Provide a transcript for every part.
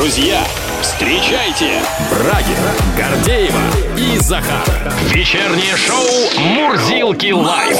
Друзья, встречайте Брагина, Гордеева и Захар. Вечернее шоу «Мурзилки лайф».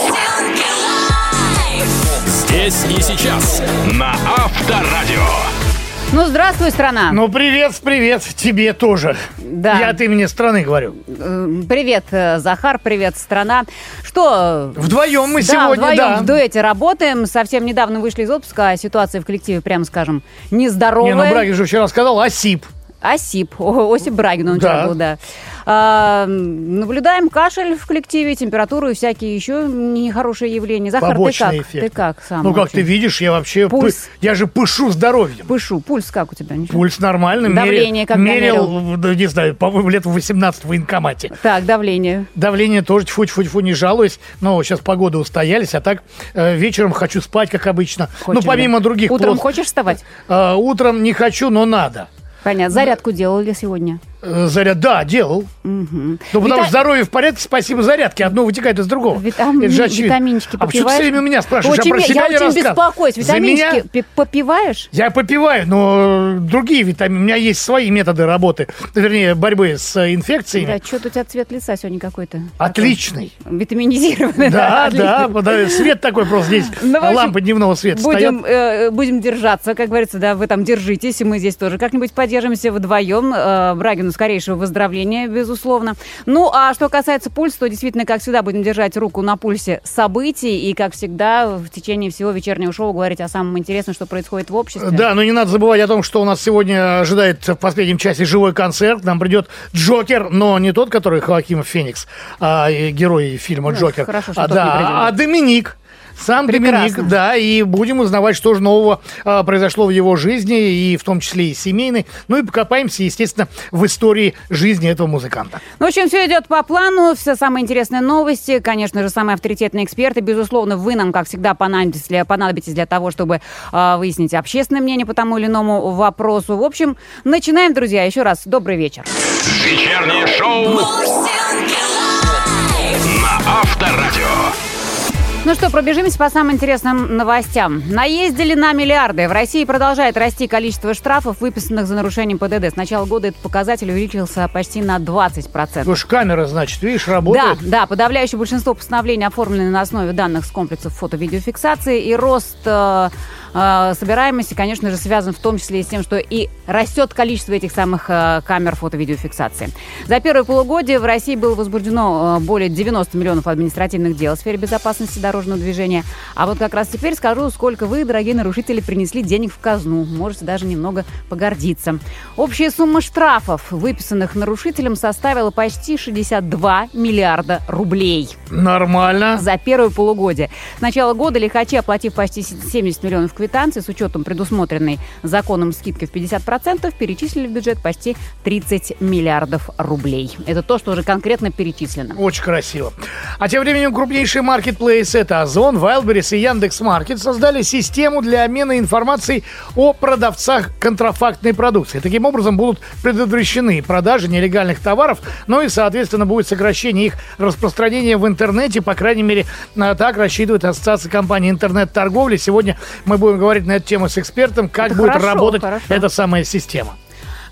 Здесь и сейчас на Авторадио. Ну, здравствуй, страна. Ну, привет, привет, тебе тоже. Да. Я от имени страны говорю. Э, Привет, э, Захар, привет, страна. Что? Вдвоем мы да, сегодня, вдвоем да. в дуэте работаем. Совсем недавно вышли из отпуска, а ситуация в коллективе, прямо скажем, нездоровая. Не, ну Брагин же вчера сказал, осип. Осип, Осип Брагин он Да. был, да. А, наблюдаем кашель в коллективе, температуру и всякие еще нехорошие явления. Захар, ты Побочный как? эффект. Ты как сам? Ну, как вообще? ты видишь, я вообще... пы- Пульс. Я же пышу здоровьем. Пышу. Пульс как у тебя? Ничего? Пульс нормальный. Давление как мерил, да, не знаю, по-моему, лет в 18 в военкомате. Так, давление. Давление тоже тьфу-тьфу-тьфу, не жалуюсь. Но сейчас погода устоялись, а так э, вечером хочу спать, как обычно. Хочешь, ну, помимо да? других Утром плос- хочешь вставать? Э, утром не хочу, но надо. Понятно. Зарядку делали сегодня? Э, Заряд, да, делал. Ну, потому Вита- что здоровье в порядке, спасибо зарядке. Одно вытекает из другого. Витам- Это же очевидно. Витаминчики А почему ты попиваешь? все время меня спрашиваешь? Очень а про себя я не очень рассказывай. беспокоюсь. За Витаминчики меня пи- попиваешь? я попиваю, но другие витамины. У меня есть свои методы работы, вернее, борьбы с инфекциями. Да, что-то у тебя цвет лица сегодня какой-то. Отличный. Такой Витаминизированный. Да, да, да, свет такой просто здесь, Ну, общем, лампа дневного света Будем, э, будем держаться, как говорится, да, вы там держитесь, и мы здесь тоже как-нибудь поддержимся вдвоем. Э, Брагину скорейшего выздоровления, безусловно. Ну, а что касается пульса, то действительно, как всегда, будем держать руку на пульсе событий, и, как всегда, в течение всего вечернего шоу говорить о самом интересном, что происходит в обществе. Да, но не надо забывать о том, что у нас сегодня ожидает в последнем часе живой концерт. Нам придет Джокер, но не тот, который Хоаким Феникс, а герой фильма Ну, Джокер. хорошо, что а, да, а Доминик. Сам Прекрасно. Доминик, да, и будем узнавать, что же нового а, произошло в его жизни, и в том числе и семейной. Ну и покопаемся, естественно, в истории жизни этого музыканта. Ну, в общем, все идет по плану, все самые интересные новости, конечно же, самые авторитетные эксперты. Безусловно, вы нам, как всегда, понадобитесь для, понадобитесь для того, чтобы а, выяснить общественное мнение по тому или иному вопросу. В общем, начинаем, друзья. Еще раз, добрый вечер. Вечернее шоу на Авторадио. Ну что, пробежимся по самым интересным новостям. Наездили на миллиарды. В России продолжает расти количество штрафов, выписанных за нарушение ПДД. С начала года этот показатель увеличился почти на 20%. Потому что камера, значит, видишь, Да, работает. да, подавляющее большинство постановлений оформлены на основе данных с комплексов фото-видеофиксации, и рост э, э, собираемости, конечно же, связан в том числе и с тем, что и растет количество этих самых э, камер фото-видеофиксации. За первое полугодие в России было возбуждено э, более 90 миллионов административных дел в сфере безопасности дорожного движения. А вот как раз теперь скажу, сколько вы, дорогие нарушители, принесли денег в казну. Можете даже немного погордиться. Общая сумма штрафов, выписанных нарушителям, составила почти 62 миллиарда рублей Нормально. за первое полугодие. С начала года лихачи, оплатив почти 70 миллионов квитанций с учетом предусмотренной законом скидки в 50%, перечислили в бюджет почти 30 миллиардов рублей. Это то, что уже конкретно перечислено. Очень красиво. А тем временем крупнейшие маркетплейсы это Озон, Wildberries и Яндекс.Маркет создали систему для обмена информацией о продавцах контрафактной продукции. Таким образом будут предотвращены продажи нелегальных товаров, ну и, соответственно, будет сокращение их распространения в интернете. По крайней мере, а, так рассчитывает Ассоциация компаний интернет-торговли. Сегодня мы будем говорить на эту тему с экспертом, как Это будет хорошо, работать хорошо. эта самая система.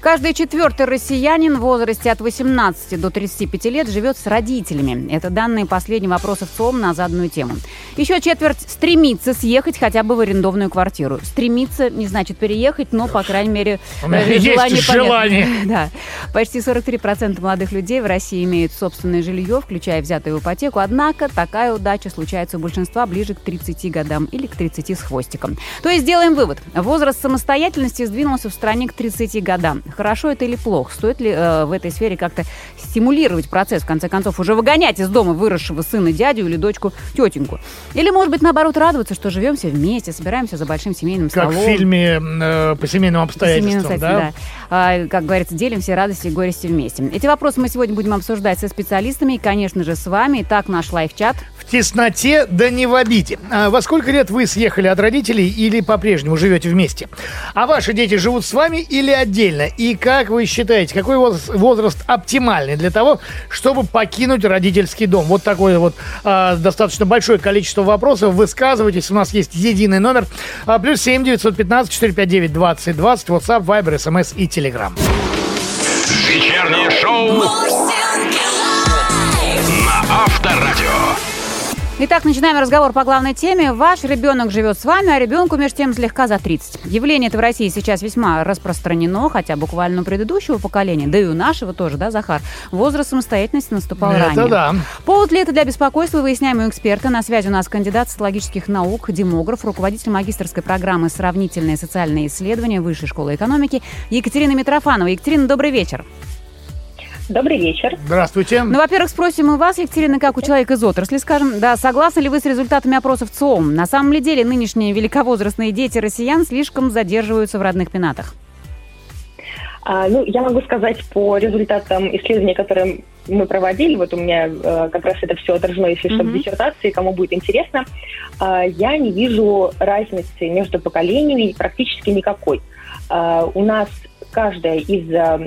Каждый четвертый россиянин в возрасте от 18 до 35 лет живет с родителями. Это данные последнего опроса в ЦОМ на заданную тему. Еще четверть стремится съехать хотя бы в арендованную квартиру. Стремиться не значит переехать, но, по крайней мере, э, желание желание. Да. Почти 43% молодых людей в России имеют собственное жилье, включая взятую ипотеку. Однако такая удача случается у большинства ближе к 30 годам или к 30 с хвостиком. То есть делаем вывод. Возраст самостоятельности сдвинулся в стране к 30 годам. Хорошо это или плохо? Стоит ли э, в этой сфере как-то стимулировать процесс, в конце концов, уже выгонять из дома выросшего сына дядю или дочку тетеньку? Или, может быть, наоборот, радоваться, что живем все вместе, собираемся за большим семейным Как столом. в фильме э, по семейным обстоятельствам, Семейным, да? да. А, как говорится, делим все радости и горести вместе. Эти вопросы мы сегодня будем обсуждать со специалистами и, конечно же, с вами. Итак, наш лайв-чат. В тесноте, да не в обиде. А во сколько лет вы съехали от родителей или по-прежнему живете вместе? А ваши дети живут с вами или отдельно? И как вы считаете, какой воз- возраст оптимальный для того, чтобы покинуть родительский дом? Вот такое вот а, достаточно большое количество вопросов. Высказывайтесь. У нас есть единый номер. А, плюс семь девятьсот пятнадцать четыре пять девять двадцать двадцать. WhatsApp, Viber, SMS и Телеграм. Вечернее шоу Итак, начинаем разговор по главной теме. Ваш ребенок живет с вами, а ребенку между тем слегка за 30. Явление это в России сейчас весьма распространено, хотя буквально у предыдущего поколения, да и у нашего тоже, да, Захар, возраст самостоятельности наступал Это ранее. да. Повод ли это для беспокойства, выясняем у эксперта. На связи у нас кандидат социологических наук, демограф, руководитель магистрской программы «Сравнительные социальные исследования» Высшей школы экономики Екатерина Митрофанова. Екатерина, добрый вечер. Добрый вечер. Здравствуйте. Ну, во-первых, спросим мы вас, Екатерина, как у человека из отрасли, скажем, да, согласны ли вы с результатами опросов ЦОМ? На самом ли деле нынешние великовозрастные дети россиян слишком задерживаются в родных пенатах? А, ну, я могу сказать по результатам исследования, которые мы проводили, вот у меня э, как раз это все отражено, если что, в диссертации, кому будет интересно, а, я не вижу разницы между поколениями практически никакой. А, у нас каждая из а,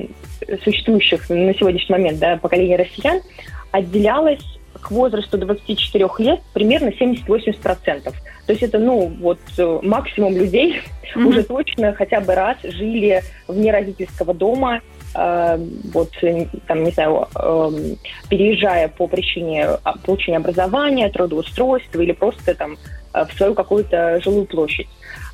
существующих на сегодняшний момент да, поколений россиян отделялась к возрасту 24 лет примерно 70-80%. То есть это, ну, вот э, максимум людей Мгм. уже точно хотя бы раз жили вне родительского дома, э, вот, э, там, не знаю, эм, переезжая по причине а, получения образования, трудоустройства или просто там э, в свою какую-то жилую площадь.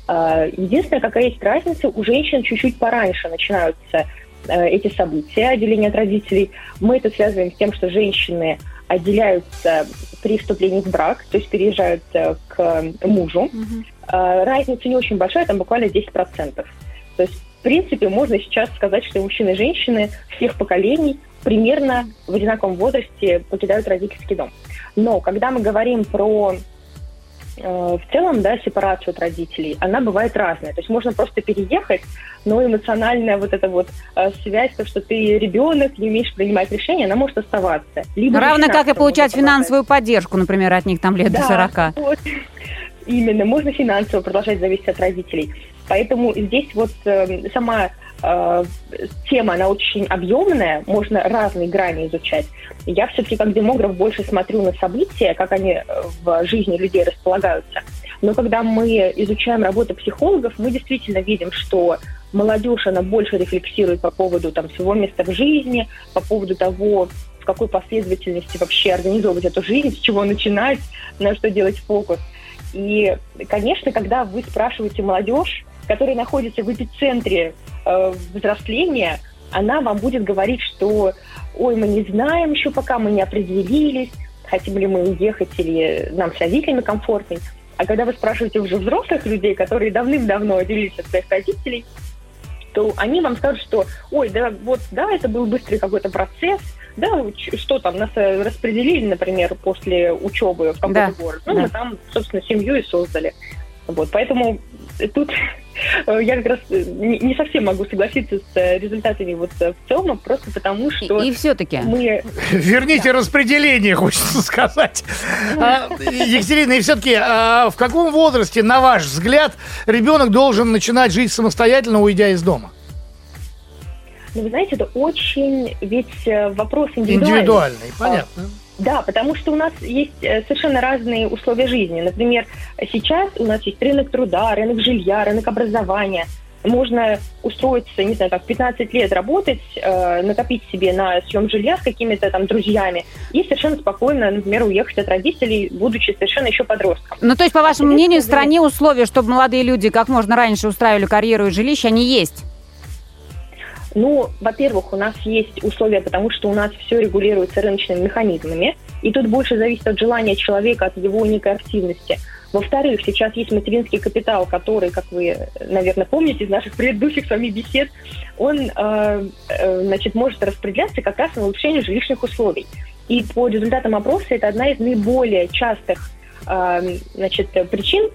Э, Единственная, какая есть разница, у женщин чуть-чуть пораньше начинаются э, эти события, отделения от родителей. Мы это связываем с тем, что женщины отделяются при вступлении в брак, то есть переезжают э, к мужу. Э, Разница не очень большая, там буквально 10%. То есть, в принципе, можно сейчас сказать, что мужчины и женщины всех поколений примерно в одинаковом возрасте покидают родительский дом. Но когда мы говорим про э, в целом, да, сепарацию от родителей, она бывает разная. То есть можно просто переехать, но эмоциональная вот эта вот э, связь, то, что ты ребенок, не умеешь принимать решения, она может оставаться. Либо Равно как и получать продолжать. финансовую поддержку, например, от них там лет до 40. вот. Именно, можно финансово продолжать зависеть от родителей. Поэтому здесь вот э, сама э, тема, она очень объемная, можно разные грани изучать. Я все-таки как демограф больше смотрю на события, как они э, в жизни людей располагаются. Но когда мы изучаем работу психологов, мы действительно видим, что молодежь, она больше рефлексирует по поводу там, своего места в жизни, по поводу того, в какой последовательности вообще организовывать эту жизнь, с чего начинать, на что делать фокус. И, конечно, когда вы спрашиваете молодежь, которая находится в эпицентре э, взросления, она вам будет говорить, что ой, мы не знаем еще пока, мы не определились, хотим ли мы уехать или нам с родителями комфортней. А когда вы спрашиваете уже взрослых людей, которые давным-давно отделились от своих родителей, то они вам скажут, что ой, да вот, да, это был быстрый какой-то процесс, да, что там, нас э, распределили, например, после учебы в какой-то Да, город. Ну, да. мы там, собственно, семью и создали. Вот, поэтому тут я как раз э, не совсем могу согласиться с э, результатами вот э, в целом, просто потому что И, все-таки. мы Верните распределение, хочется сказать. А, Екатерина, и все-таки в каком возрасте, на ваш взгляд, ребенок должен начинать жить самостоятельно, уйдя из дома? Ну, вы знаете, это очень ведь э, вопрос индивидуальный. Индивидуальный, понятно. Да, потому что у нас есть э, совершенно разные условия жизни. Например, сейчас у нас есть рынок труда, рынок жилья, рынок образования. Можно устроиться, не знаю, так, 15 лет работать, э, накопить себе на съем жилья с какими-то там друзьями и совершенно спокойно, например, уехать от родителей, будучи совершенно еще подростком. Ну, то есть, по вашему мнению, в стране условия, чтобы молодые люди как можно раньше устраивали карьеру и жилище, они есть? Ну, во-первых, у нас есть условия, потому что у нас все регулируется рыночными механизмами, и тут больше зависит от желания человека, от его некой активности. Во-вторых, сейчас есть материнский капитал, который, как вы, наверное, помните из наших предыдущих с вами бесед, он, э, э, значит, может распределяться как раз на улучшение жилищных условий. И по результатам опроса это одна из наиболее частых э, значит, причин,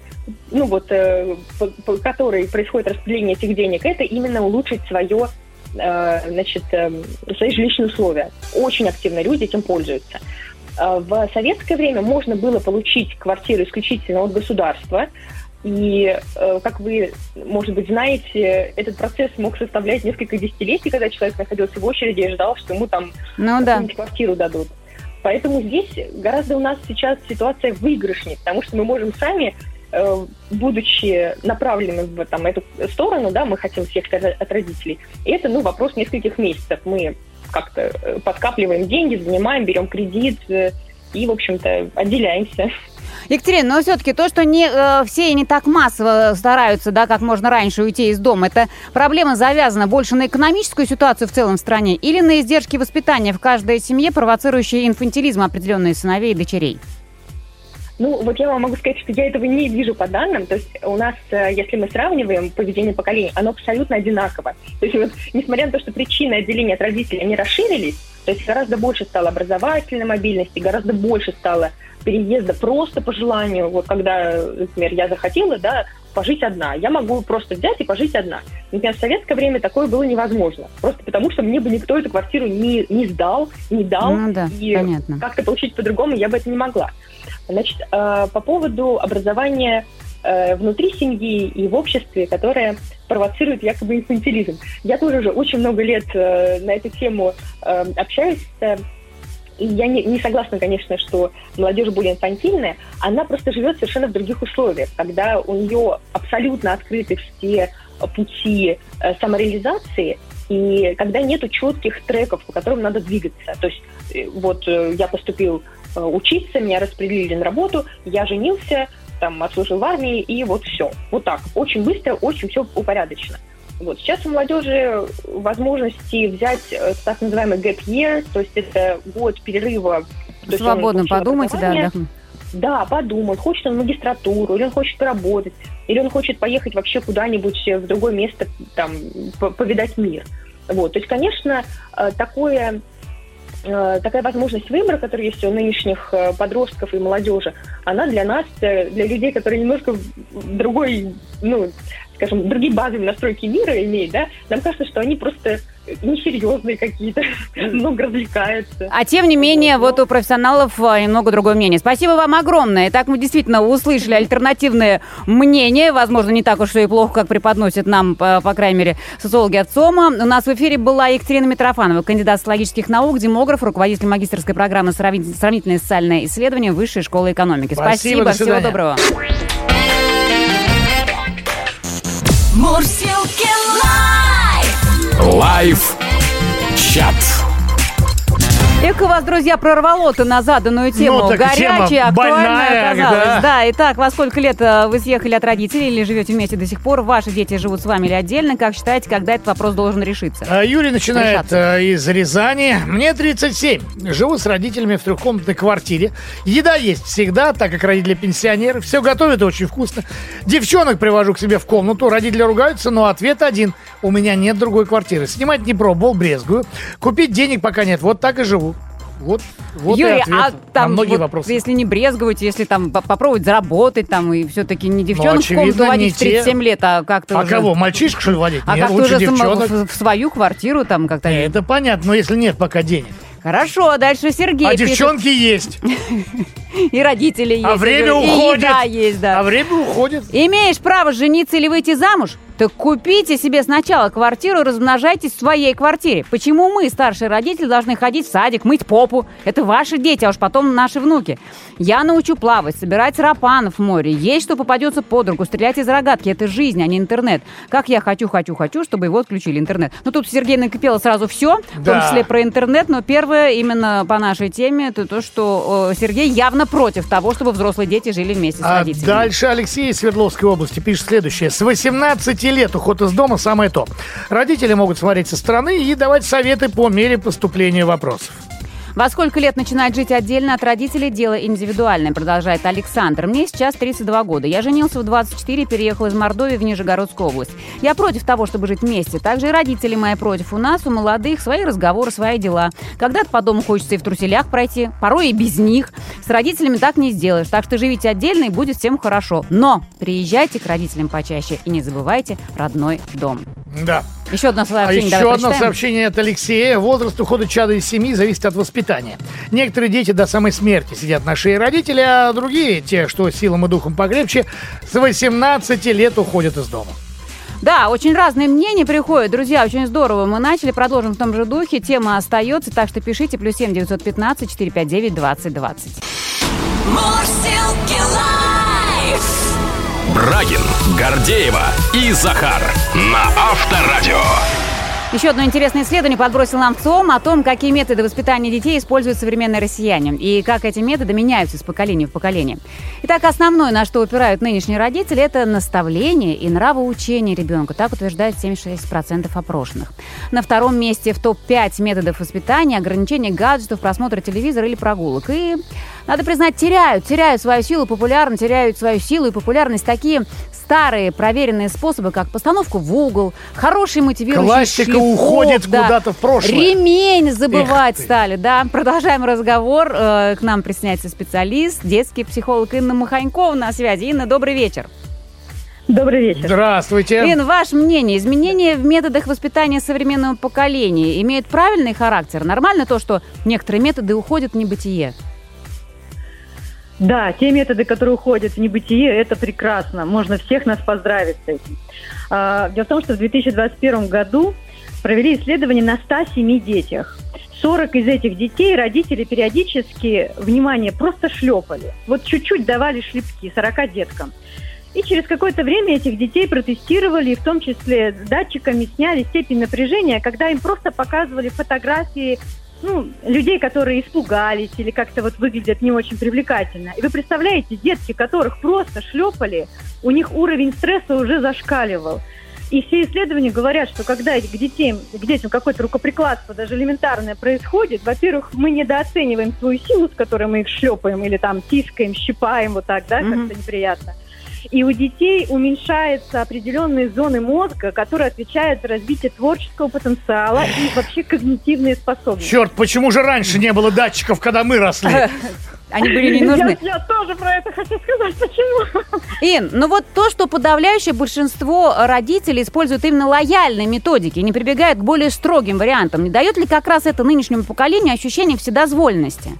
ну вот, э, по, по которой происходит распределение этих денег, это именно улучшить свое значит, э, свои жилищные условия. Очень активно люди этим пользуются. Э, В советское время можно было получить квартиру исключительно от государства, и, э, как вы, может быть, знаете, этот процесс мог составлять несколько десятилетий, когда человек находился в очереди и ждал, что ему там Ну да. квартиру дадут. Поэтому здесь гораздо у нас сейчас ситуация выигрышнее, потому что мы можем сами э, будучи направлены в там, эту сторону, да, мы хотим всех от родителей, и это, ну, вопрос нескольких месяцев. Мы как-то э, подкапливаем деньги, занимаем, берем кредит э, и, в общем-то, отделяемся. Екатерина, но все-таки то, что не э, все не так массово стараются, да, как можно раньше уйти из дома, это проблема завязана больше на экономическую ситуацию в целом в стране или на издержки воспитания в каждой семье, провоцирующие инфантилизм определенные сыновей и дочерей? Ну, вот я вам могу сказать, что я этого не вижу по данным. То есть у нас, э, если мы сравниваем поведение поколений, оно абсолютно одинаково. То есть вот, несмотря на то, что причины отделения от родителей, они расширились, то есть гораздо больше стало образовательной мобильности, гораздо больше стало переезда просто по желанию. Вот когда, например, я захотела, да, пожить одна. Я могу просто взять и пожить одна. Например, в советское время такое было невозможно. Просто потому, что мне бы никто эту квартиру не, не сдал, не дал. Ну, да, и понятно. как-то получить по-другому я бы это не могла. Значит, э, по поводу образования э, внутри семьи и в обществе, которое провоцирует якобы инфантилизм. Я тоже уже очень много лет э, на эту тему общаюсь и я не, не согласна, конечно, что молодежь более инфантильная, она просто живет совершенно в других условиях, когда у нее абсолютно открыты все пути самореализации, и когда нету четких треков, по которым надо двигаться. То есть вот я поступил учиться, меня распределили на работу, я женился, там, отслужил в армии, и вот все. Вот так. Очень быстро, очень все упорядочено. Вот. Сейчас у молодежи возможности взять э, так называемый gap year, то есть это год перерыва. Свободно подумать, да, да. Да, подумать, хочет он магистратуру, или он хочет поработать, или он хочет поехать вообще куда-нибудь в другое место, там, повидать мир. Вот. То есть, конечно, э, такое э, такая возможность выбора, которая есть у нынешних подростков и молодежи, она для нас, для людей, которые немножко другой, ну, скажем, другие базовые настройки мира имеют, да, нам кажется, что они просто несерьезные какие-то, много развлекаются. А тем не менее, вот у профессионалов а, немного другое мнение. Спасибо вам огромное. Так мы действительно услышали альтернативное мнение. Возможно, не так уж и плохо, как преподносят нам, по, по крайней мере, социологи от СОМа. У нас в эфире была Екатерина Митрофанова, кандидат социологических наук, демограф, руководитель магистрской программы «Сравнительное социальное исследование Высшей школы экономики». Спасибо, Спасибо всего доброго. Мурсилки лайф! Чат. У вас, друзья, прорвало-то на заданную тему. Ну, Горячая, тема актуальная оказалась. Да. да, итак, во сколько лет э, вы съехали от родителей или живете вместе до сих пор? Ваши дети живут с вами или отдельно? Как считаете, когда этот вопрос должен решиться? А, Юрий начинает Решаться. э, из Рязани. Мне 37. Живу с родителями в трехкомнатной квартире. Еда есть всегда, так как родители пенсионеры. Все готовят очень вкусно. Девчонок привожу к себе в комнату. Родители ругаются, но ответ один. У меня нет другой квартиры. Снимать не пробовал, брезгую. Купить денег пока нет. Вот так и живу. Вот, вот Юрий, и ответ а там на многие вот, вопросы. если не брезговать, если там по- попробовать заработать там и все-таки не в очевидно, комнату водить в 37 лет, а как-то А уже... кого? Мальчишек, что ли, водить? А Нет, как-то уже девчонок. в, свою квартиру там как-то... Это понятно, но если нет пока денег. Хорошо, дальше Сергей А пишет. девчонки есть. И родители есть. А время и уходит. еда есть, да. А время уходит. Имеешь право жениться или выйти замуж? Так купите себе сначала квартиру и размножайтесь в своей квартире. Почему мы, старшие родители, должны ходить в садик, мыть попу? Это ваши дети, а уж потом наши внуки. Я научу плавать, собирать рапанов в море, есть что попадется под руку, стрелять из рогатки. Это жизнь, а не интернет. Как я хочу, хочу, хочу, чтобы его отключили интернет. Ну тут Сергей накипело сразу все, в том Да. числе про интернет, но первое именно по нашей теме, это то, что э, Сергей явно против того, чтобы взрослые дети жили вместе с А родителями. дальше Алексей из Свердловской области пишет следующее. С 18 лет уход из дома самое то. Родители могут смотреть со стороны и давать советы по мере поступления вопросов. Во сколько лет начинать жить отдельно от родителей – дело индивидуальное, продолжает Александр. Мне сейчас 32 года. Я женился в 24, переехал из Мордовии в Нижегородскую область. Я против того, чтобы жить вместе. Также и родители мои против. У нас, у молодых, свои разговоры, свои дела. Когда-то по дому хочется и в труселях пройти, порой и без них. С родителями так не сделаешь. Так что живите отдельно и будет всем хорошо. Но приезжайте к родителям почаще и не забывайте родной дом. Да. Еще одно А сообщение. еще давай одно прочитаем. сообщение от Алексея. Возраст ухода чада из семьи зависит от воспитания. Некоторые дети до самой смерти сидят на шее родителей, а другие, те, что силом и духом покрепче, с 18 лет уходят из дома. Да, очень разные мнения приходят. Друзья, очень здорово. Мы начали, продолжим в том же духе. Тема остается, так что пишите. Плюс семь девятьсот пятнадцать четыре пять девять двадцать двадцать. Брагин, Гордеева и Захар на Авторадио. Еще одно интересное исследование подбросил нам ЦОМ о том, какие методы воспитания детей используют современные россияне и как эти методы меняются из поколения в поколение. Итак, основное, на что упирают нынешние родители, это наставление и нравоучение ребенка. Так утверждает 76% опрошенных. На втором месте в топ-5 методов воспитания ограничение гаджетов, просмотра телевизора или прогулок. И надо признать, теряют, теряют свою силу, популярно теряют свою силу и популярность такие старые проверенные способы, как постановку в угол, хороший мотивирующий Классика шлифов, уходит да. куда-то в прошлое. Ремень забывать Эх ты. стали, да. Продолжаем разговор. Э, К нам присоединяется специалист, детский психолог Инна Маханькова на связи. Инна, добрый вечер. Добрый вечер. Здравствуйте. Инна, ваше мнение, изменения в методах воспитания современного поколения имеют правильный характер? Нормально то, что некоторые методы уходят в небытие? Да, те методы, которые уходят в небытие, это прекрасно. Можно всех нас поздравить с этим. А, Дело в том, что в 2021 году провели исследование на 107 детях. 40 из этих детей родители периодически, внимание, просто шлепали. Вот чуть-чуть давали шлепки 40 деткам. И через какое-то время этих детей протестировали, и в том числе датчиками сняли степень напряжения, когда им просто показывали фотографии ну, людей, которые испугались или как-то вот выглядят не очень привлекательно. И вы представляете, детки, которых просто шлепали, у них уровень стресса уже зашкаливал. И все исследования говорят, что когда к детям, к детям какое-то рукоприкладство, даже элементарное, происходит, во-первых, мы недооцениваем свою силу, с которой мы их шлепаем, или там тискаем, щипаем, вот так, да, Мгм. как-то неприятно. И у детей уменьшаются определенные зоны мозга, которые отвечают за развитие творческого потенциала и вообще когнитивные способности. Черт, почему же раньше не было датчиков, когда мы росли? Они были не нужны. Я, я тоже про это хочу сказать, почему. Ин, ну вот то, что подавляющее большинство родителей используют именно лояльные методики, не прибегают к более строгим вариантам, не дает ли как раз это нынешнему поколению ощущение вседозволенности?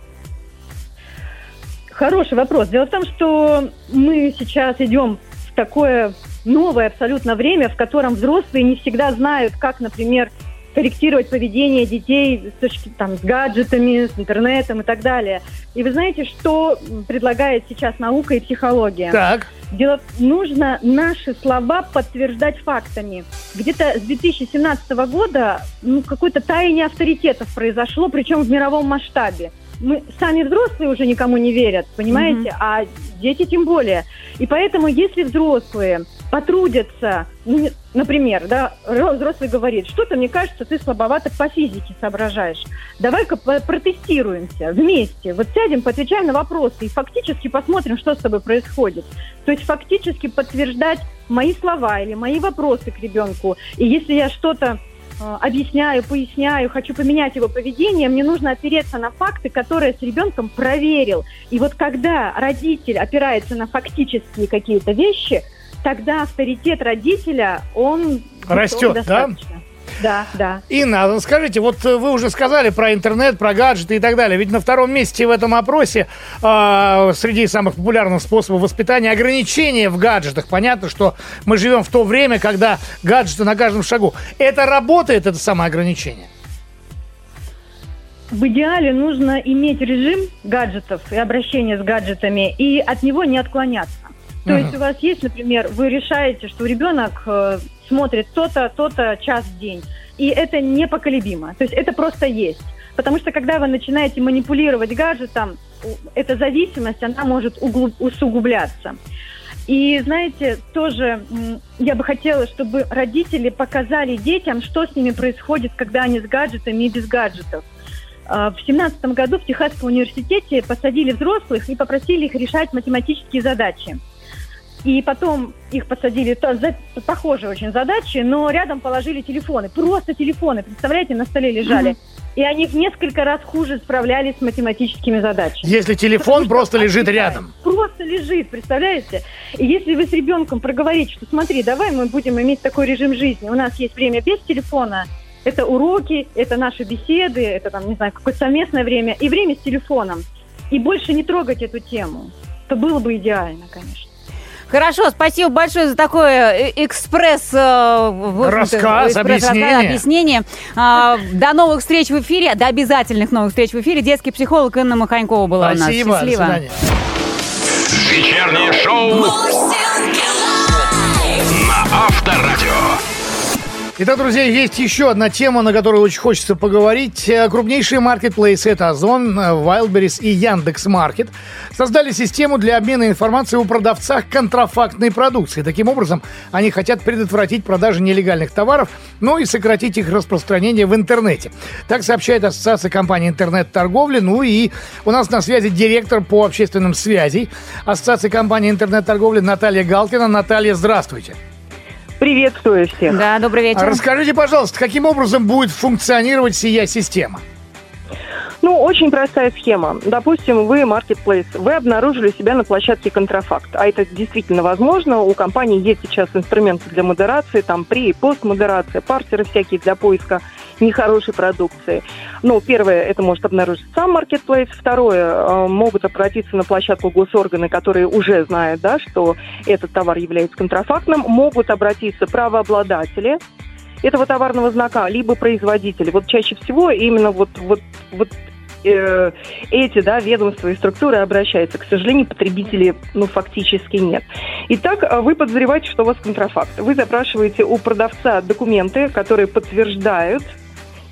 Хороший вопрос. Дело в том, что мы сейчас идем в такое новое абсолютно время, в котором взрослые не всегда знают, как, например, корректировать поведение детей с, точки, там, с гаджетами, с интернетом и так далее. И вы знаете, что предлагает сейчас наука и психология? Так, Дело нужно наши слова подтверждать фактами. Где-то с 2017 года ну, какое-то таяние авторитетов произошло, причем в мировом масштабе. Мы сами взрослые уже никому не верят, понимаете, а дети тем более. И поэтому, если взрослые потрудятся, ну, например, да, ро- взрослый говорит, что-то, мне кажется, ты слабовато по физике соображаешь. Давай-ка протестируемся вместе. Вот сядем, поотвечаем на вопросы и фактически посмотрим, что с тобой происходит. То есть фактически подтверждать мои слова или мои вопросы к ребенку. И если я что-то объясняю, поясняю, хочу поменять его поведение, мне нужно опереться на факты, которые с ребенком проверил. И вот когда родитель опирается на фактические какие-то вещи, тогда авторитет родителя, он Растет, да? Да, да. Инна, а скажите, вот э, вы уже сказали про интернет, про гаджеты и так далее. Ведь на втором месте в этом опросе а, среди самых популярных способов воспитания ограничения в гаджетах. Понятно, что мы живем в то время, когда гаджеты на каждом шагу. Это работает, это самое ограничение? В идеале нужно иметь режим гаджетов и обращения с гаджетами и от него не отклоняться. То Мгм. есть у вас есть, например, вы решаете, что ребенок э, смотрит то-то, то-то час в день, и это непоколебимо. То есть это просто есть. Потому что когда вы начинаете манипулировать гаджетом, эта зависимость, она может углуб- усугубляться. И знаете, тоже я бы хотела, чтобы родители показали детям, что с ними происходит, когда они с гаджетами и без гаджетов. А, В семнадцатом году в Техасском университете посадили взрослых и попросили их решать математические задачи. И потом их посадили, за- похожие очень задачи, но рядом положили телефоны. Просто телефоны, представляете, на столе лежали. И они в несколько раз хуже справлялись с математическими задачами. Если телефон Потому просто что лежит рядом. Просто лежит, представляете? И если вы с ребенком проговорите, что смотри, давай мы будем иметь такой режим жизни. У нас есть время без телефона, это уроки, это наши беседы, это там, не знаю, какое-то совместное время, и время с телефоном. И больше не трогать эту тему. То было бы идеально, конечно. Хорошо, спасибо большое за такое э, экспресс... э, Рассказ, экспресс-рассказ, объяснение. объяснение. А, До новых встреч в эфире, до обязательных новых встреч в эфире. Детский психолог Инна Маханькова была у нас. Спасибо, до Счастливо. свидания. Вечернее шоу Итак, друзья, есть еще одна тема, на которую очень хочется поговорить. Э, крупнейшие маркетплейсы это Озон, э, Wildberries и Яндекс.Маркет создали систему для обмена информацией о продавцах контрафактной продукции. Таким образом, они хотят предотвратить продажи нелегальных товаров, ну и сократить их распространение в интернете. Так сообщает Ассоциация компаний интернет-торговли. Ну и у нас на связи директор по общественным связям Ассоциации компаний интернет-торговли Наталья Галкина. Наталья, здравствуйте. Приветствую всех. Да, добрый вечер. Расскажите, пожалуйста, каким образом будет функционировать сия система? Ну, очень простая схема. Допустим, вы marketplace, вы обнаружили себя на площадке контрафакт, а это действительно возможно. У компании есть сейчас инструменты для модерации, там при и постмодерация, парсеры всякие для поиска нехорошей продукции. Ну, первое, это может обнаружить сам marketplace. Второе, э, могут обратиться на площадку госорганы, которые уже знают, да, что этот товар является контрафактным. Могут обратиться правообладатели, этого товарного знака, либо производители. Вот чаще всего именно вот, вот, вот э, эти да, ведомства и структуры обращаются. К сожалению, потребителей ну, фактически нет. Итак, а вы подозреваете, что у вас контрафакт. Вы запрашиваете у продавца документы, которые подтверждают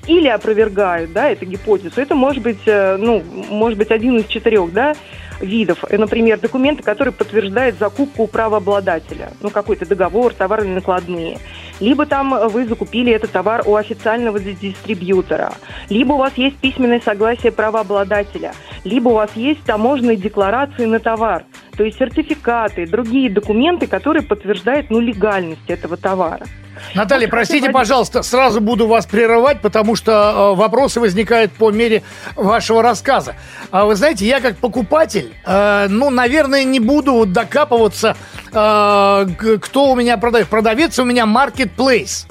или опровергают, да, эту гипотезу. Это может быть, э, ну, может быть один из четырех, да, видов. Например, документы, которые подтверждают закупку правообладателя. Ну, какой-то договор, товарные накладные. Либо там вы закупили этот товар у официального дистрибьютора. Либо у вас есть письменное согласие правообладателя. Либо у вас есть таможенные декларации на товар. То есть сертификаты, другие документы, которые подтверждают ну, легальность этого товара. Наталья, простите, пожалуйста, сразу буду вас прерывать, потому что э, вопросы возникают по мере вашего рассказа. А вы знаете, я как покупатель, э, ну, наверное, не буду докапываться, э, кто у меня продает. Продавец у меня marketplace.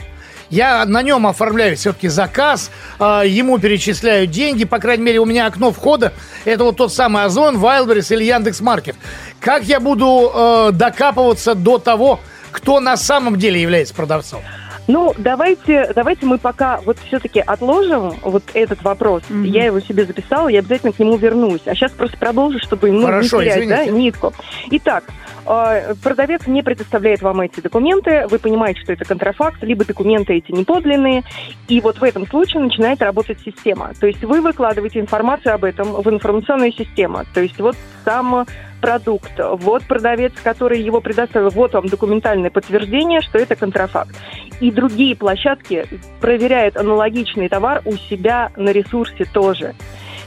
Я на нем оформляю все-таки заказ, ему перечисляю деньги, по крайней мере, у меня окно входа, это вот тот самый Озон, Wildberries или Яндекс.Маркет. Как я буду докапываться до того, кто на самом деле является продавцом? Ну, давайте, давайте мы пока вот все-таки отложим вот этот вопрос. Mm-hmm. Я его себе записала, я обязательно к нему вернусь. А сейчас просто продолжу, чтобы ну, Хорошо, не терять да, нитку. Итак, э, продавец не предоставляет вам эти документы, вы понимаете, что это контрафакт, либо документы эти не подлинные, и вот в этом случае начинает работать система. То есть вы выкладываете информацию об этом в информационную систему. То есть вот сам продукт, вот продавец, который его предоставил, вот вам документальное подтверждение, что это контрафакт. И другие площадки проверяют аналогичный товар у себя на ресурсе тоже.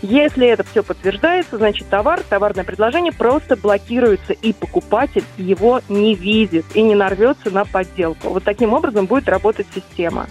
Если это все подтверждается, значит товар, товарное предложение просто блокируется, и покупатель его не видит и не нарвется на подделку. Вот таким образом будет работать система.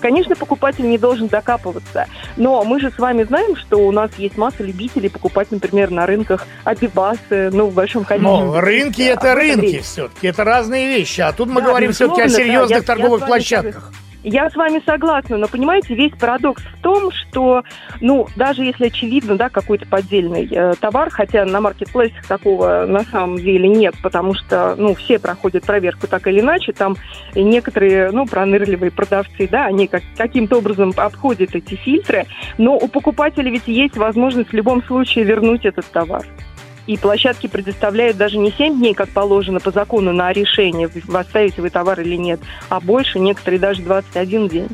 Конечно, покупатель не должен докапываться, но мы же с вами знаем, что у нас есть масса любителей покупать, например, на рынках абибасы, ну, в большом количестве. Но рынки – это рынки все-таки, это разные вещи. А тут мы да, говорим все-таки о серьезных да, торговых я площадках. Я с вами согласна, но понимаете, весь парадокс в том, что, ну, даже если очевидно, да, какой-то поддельный э, товар, хотя на маркетплейсах такого на самом деле нет, потому что, ну, все проходят проверку так или иначе, там некоторые, ну, пронырливые продавцы, да, они как, каким-то образом обходят эти фильтры, но у покупателя ведь есть возможность в любом случае вернуть этот товар. И площадки предоставляют даже не 7 дней, как положено по закону, на решение, оставите вы товар или нет, а больше, некоторые даже 21 день.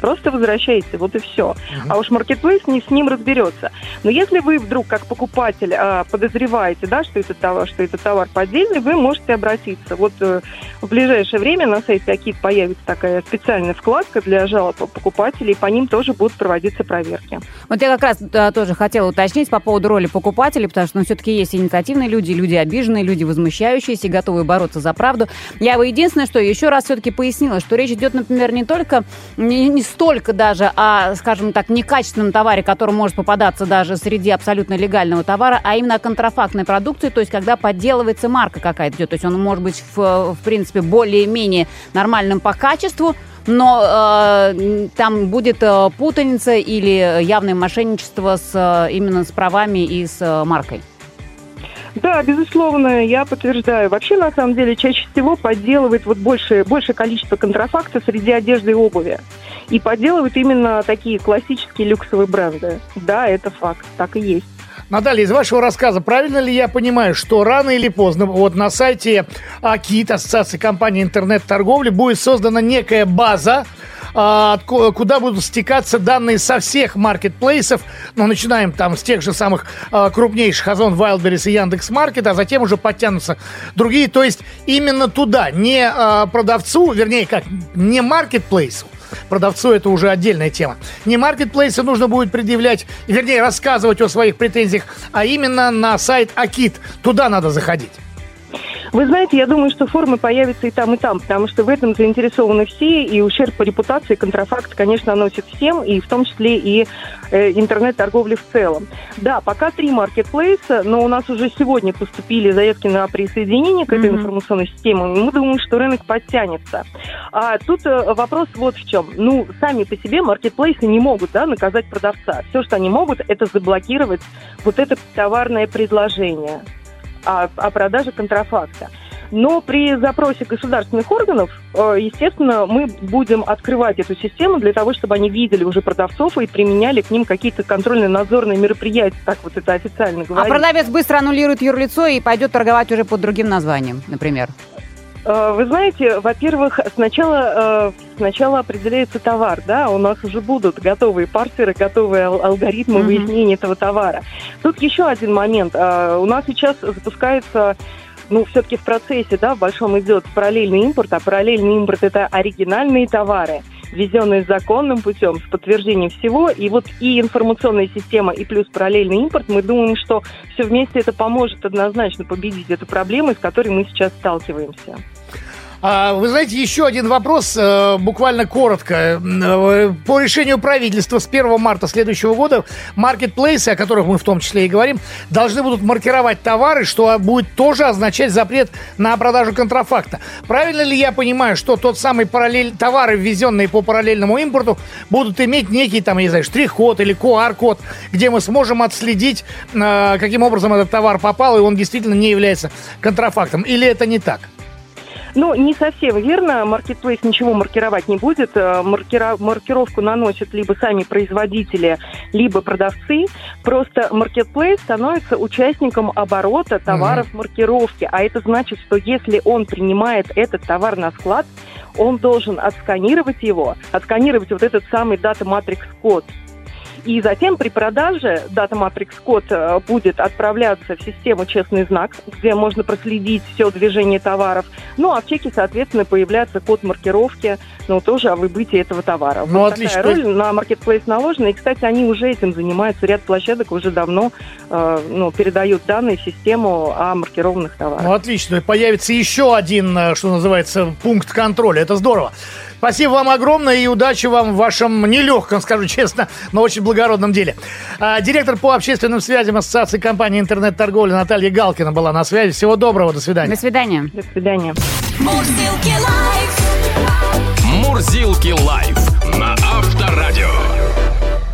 Просто возвращаете, вот и все. Uh-huh. А уж маркетплейс не с ним разберется. Но если вы вдруг, как покупатель, а, подозреваете, да, что этот товар, что этот товар поддельный, вы можете обратиться. Вот э, в ближайшее время на сайте Акит появится такая специальная вкладка для жалоб покупателей, и по ним тоже будут проводиться проверки. Вот я как раз да, тоже хотела уточнить по поводу роли покупателей, потому что ну, все-таки есть инициативные люди, люди обиженные, люди возмущающиеся, готовые бороться за правду. Я его единственное, что еще раз все-таки пояснила, что речь идет, например, не только не, не столько даже о, скажем так, некачественном товаре, который может попадаться даже среди абсолютно легального товара, а именно о контрафактной продукции, то есть когда подделывается марка какая-то идет. То есть он может быть, в, в принципе, более-менее нормальным по качеству, но э, там будет э, путаница или явное мошенничество с, э, именно с правами и с э, маркой. Да, безусловно, я подтверждаю. Вообще, на самом деле, чаще всего подделывает вот больше, большее количество контрафакта среди одежды и обуви. И подделывают именно такие классические люксовые бренды. Да, это факт, так и есть. Наталья, из вашего рассказа, правильно ли я понимаю, что рано или поздно вот на сайте АКИТ, Ассоциации компаний интернет-торговли, будет создана некая база, куда будут стекаться данные со всех маркетплейсов. Ну, начинаем там с тех же самых а, крупнейших Озон, Wildberries и Яндекс Маркет, а затем уже подтянутся другие. То есть именно туда, не а, продавцу, вернее, как, не маркетплейсу, Продавцу это уже отдельная тема. Не маркетплейсы нужно будет предъявлять, вернее, рассказывать о своих претензиях, а именно на сайт Акит. Туда надо заходить. Вы знаете, я думаю, что формы появятся и там, и там, потому что в этом заинтересованы все, и ущерб по репутации контрафакт, конечно, наносит всем, и в том числе и э, интернет-торговли в целом. Да, пока три маркетплейса, но у нас уже сегодня поступили заявки на присоединение к этой mm-hmm. информационной системе, и мы думаем, что рынок подтянется. А тут э, вопрос вот в чем. Ну, сами по себе маркетплейсы не могут да, наказать продавца. Все, что они могут, это заблокировать вот это товарное предложение о, о продаже контрафакта. Но при запросе государственных органов, э, естественно, мы будем открывать эту систему для того, чтобы они видели уже продавцов и применяли к ним какие-то контрольно-надзорные мероприятия, так вот это официально говорится. А продавец быстро аннулирует юрлицо и пойдет торговать уже под другим названием, например? Э, вы знаете, во-первых, сначала, э, сначала определяется товар, да, у нас уже будут готовые парсеры, готовые алгоритмы mm-hmm. выяснения этого товара. Тут еще один момент. Э, у нас сейчас запускается ну, все-таки в процессе, да, в большом идет параллельный импорт, а параллельный импорт – это оригинальные товары, ввезенные законным путем, с подтверждением всего. И вот и информационная система, и плюс параллельный импорт, мы думаем, что все вместе это поможет однозначно победить эту проблему, с которой мы сейчас сталкиваемся. А, вы знаете, еще один вопрос, э, буквально коротко. Э, по решению правительства с 1 марта следующего года маркетплейсы, о которых мы в том числе и говорим, должны будут маркировать товары, что будет тоже означать запрет на продажу контрафакта. Правильно ли я понимаю, что тот самый параллель, товары, ввезенные по параллельному импорту, будут иметь некий там, я не знаю, штрих-код или QR-код, где мы сможем отследить, э, каким образом этот товар попал, и он действительно не является контрафактом? Или это не так? Ну, не совсем верно. Marketplace ничего маркировать не будет. Э, маркира... Маркировку наносят либо сами производители, либо продавцы. Просто Marketplace становится участником оборота товаров mm-hmm. маркировки. А это значит, что если он принимает этот товар на склад, он должен отсканировать его, отсканировать вот этот самый дата матрикс код и затем при продаже дата Matrix код э, будет отправляться в систему «Честный знак», где можно проследить все движение товаров. Ну, а в чеке, соответственно, появляется код маркировки, ну, тоже о выбытии этого товара. Ну, вот отлично. Такая роль на Marketplace наложена. И, кстати, они уже этим занимаются. Ряд площадок уже давно э, ну, передают данные в систему о маркированных товарах. Ну, отлично. Появится еще один, э, что называется, пункт контроля. Это здорово. Спасибо вам огромное и удачи вам в вашем нелегком, скажу честно, но очень благородном деле. А, директор по общественным связям Ассоциации компании интернет-торговли Наталья Галкина была на связи. Всего доброго, до свидания. До свидания. До свидания. Мурзилки лайф. Мурзилки лайф на Авторадио.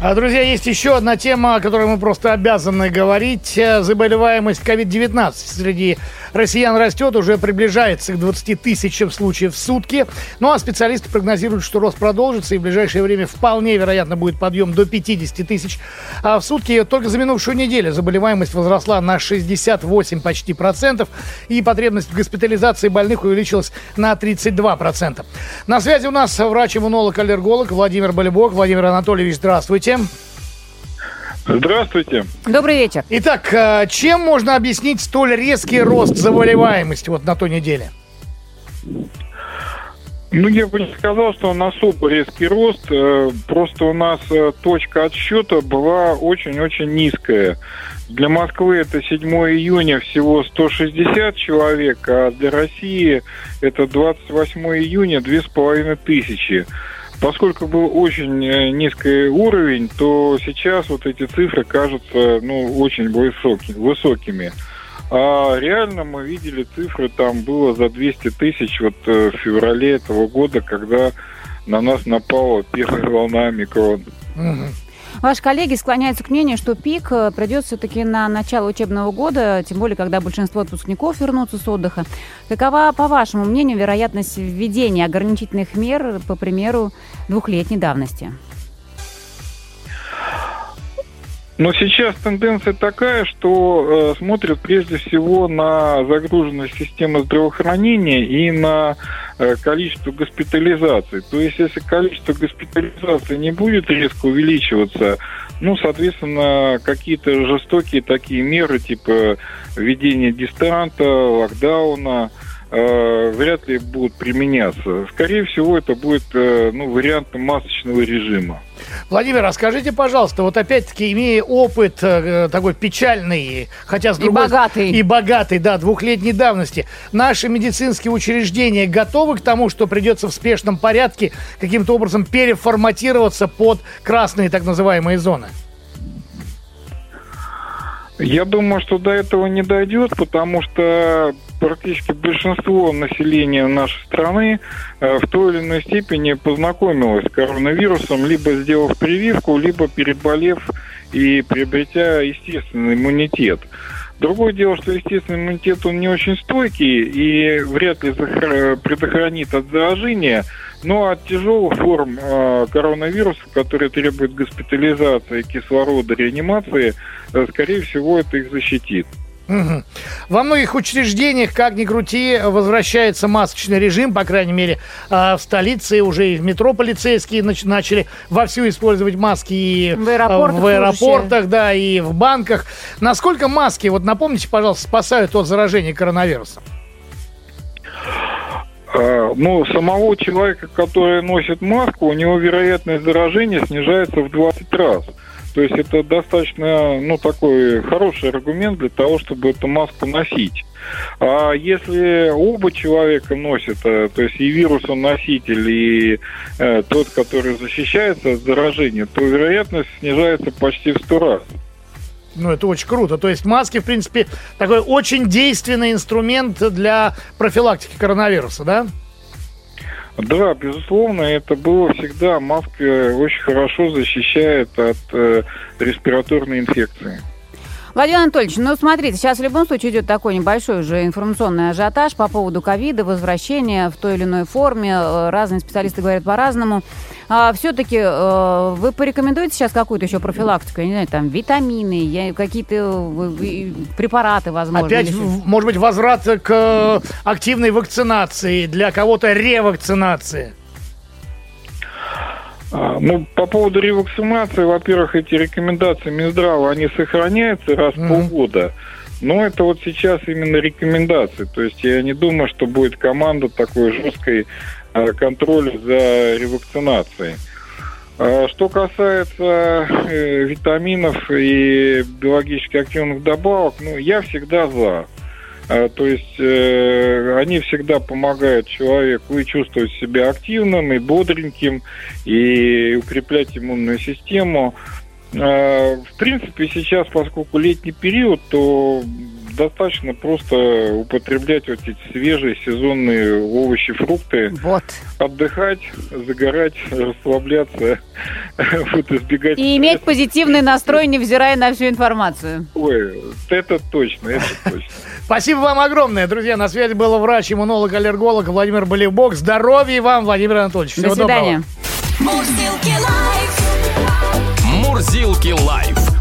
А, друзья, есть еще одна тема, о которой мы просто обязаны говорить. Заболеваемость COVID-19 среди россиян растет, уже приближается к 20 тысячам случаев в сутки. Ну а специалисты прогнозируют, что рост продолжится и в ближайшее время вполне вероятно будет подъем до 50 тысяч а в сутки. Только за минувшую неделю заболеваемость возросла на 68 почти процентов и потребность в госпитализации больных увеличилась на 32 процента. На связи у нас врач-иммунолог-аллерголог Владимир Болебок. Владимир Анатольевич, здравствуйте. Здравствуйте. Добрый вечер. Итак, э, чем можно объяснить столь резкий рост заболеваемости вот на той неделе? Ну, я бы не сказал, что у нас особо резкий рост. Э, просто у нас э, точка отсчета была очень-очень низкая. Для Москвы это 7 июня всего 160 человек, а для России это 28 июня 2500 тысячи. Поскольку был очень э, низкий уровень, то сейчас вот эти цифры кажутся ну, очень высоки, высокими. А реально мы видели цифры, там было за 200 тысяч вот э, в феврале этого года, когда на нас напала первая волна омикрон. Угу. Ваши коллеги склоняются к мнению, что пик э, придет все-таки на начало учебного года, тем более, когда большинство выпускников вернутся с отдыха. Какова, по вашему мнению, вероятность введения ограничительных мер, по примеру, двухлетней давности? Но сейчас тенденция такая, что э, смотрят прежде всего на загруженность системы здравоохранения и на э, количество госпитализаций. То есть, если количество госпитализаций не будет резко увеличиваться, ну, соответственно, какие-то жестокие такие меры, типа введения дистанта, локдауна, э, вряд ли будут применяться. Скорее всего, это будет э, ну, вариантом масочного режима. Владимир, а скажите, пожалуйста, вот опять-таки, имея опыт э, такой печальный, хотя с И другой... богатый. И богатый, да, двухлетней давности, наши медицинские учреждения готовы к тому, что придется в спешном порядке каким-то образом переформатироваться под красные так называемые зоны? Я думаю, что до этого не дойдет, потому что практически большинство населения нашей страны э, в той или иной степени познакомилось с коронавирусом, либо сделав прививку, либо переболев и приобретя естественный иммунитет. Другое дело, что естественный иммунитет, он не очень стойкий и вряд ли предохранит от заражения, но от тяжелых форм э, коронавируса, которые требуют госпитализации, кислорода, реанимации, э, скорее всего, это их защитит. Мгм. Во многих учреждениях, как ни крути, возвращается масочный режим, по крайней мере, а, в столице уже и в метро полицейские нач- начали вовсю использовать маски и В аэропортах в аэропортах, да, и в банках. Насколько маски, вот напомните, пожалуйста, спасают от заражения коронавирусом? А, Ну, самого человека, который носит маску, у него вероятность заражения снижается в 20 раз. То есть это достаточно, ну, такой хороший аргумент для того, чтобы эту маску носить. А если оба человека носят, э, то есть и вирусоноситель, и э, тот, который защищается от заражения, то вероятность снижается почти в 100 раз. Ну, это очень круто. То есть маски, в принципе, такой очень действенный инструмент для профилактики коронавируса, да? Да, безусловно, это было всегда. Маска очень хорошо защищает от э, респираторной инфекции. Владимир Анатольевич, ну смотрите, сейчас в любом случае идет такой небольшой уже информационный ажиотаж по поводу ковида, возвращения в той или иной форме. Э, Разные специалисты говорят по-разному. А все-таки э, вы порекомендуете сейчас какую-то еще профилактику? Я не знаю, там витамины, какие-то э, препараты, возможно. Опять, может быть, возврат к э, активной вакцинации, для кого-то ревакцинации. А, Ну, по поводу ревакцинации, во-первых, эти рекомендации Минздрава, они сохраняются раз в Мгм. полгода. Но это вот сейчас именно рекомендации. То есть я не думаю, что будет команда такой жесткой э, контроля за ревакцинацией. А Что касается э, витаминов и биологически активных добавок, ну, я всегда за. А, То есть э, они всегда помогают человеку и чувствовать себя активным, и бодреньким, и укреплять иммунную систему. А, В принципе, сейчас, поскольку летний период, то достаточно просто употреблять вот эти свежие сезонные овощи, фрукты, Вот. отдыхать, загорать, расслабляться, вот избегать... И иметь позитивный настрой, невзирая на всю информацию. Ой, это точно, это точно. Спасибо вам огромное, друзья. На связи был врач, иммунолог, аллерголог Владимир Болевбок. Здоровья вам, Владимир Анатольевич. Всего До свидания. доброго. Мурзилки лайф на Авторадио.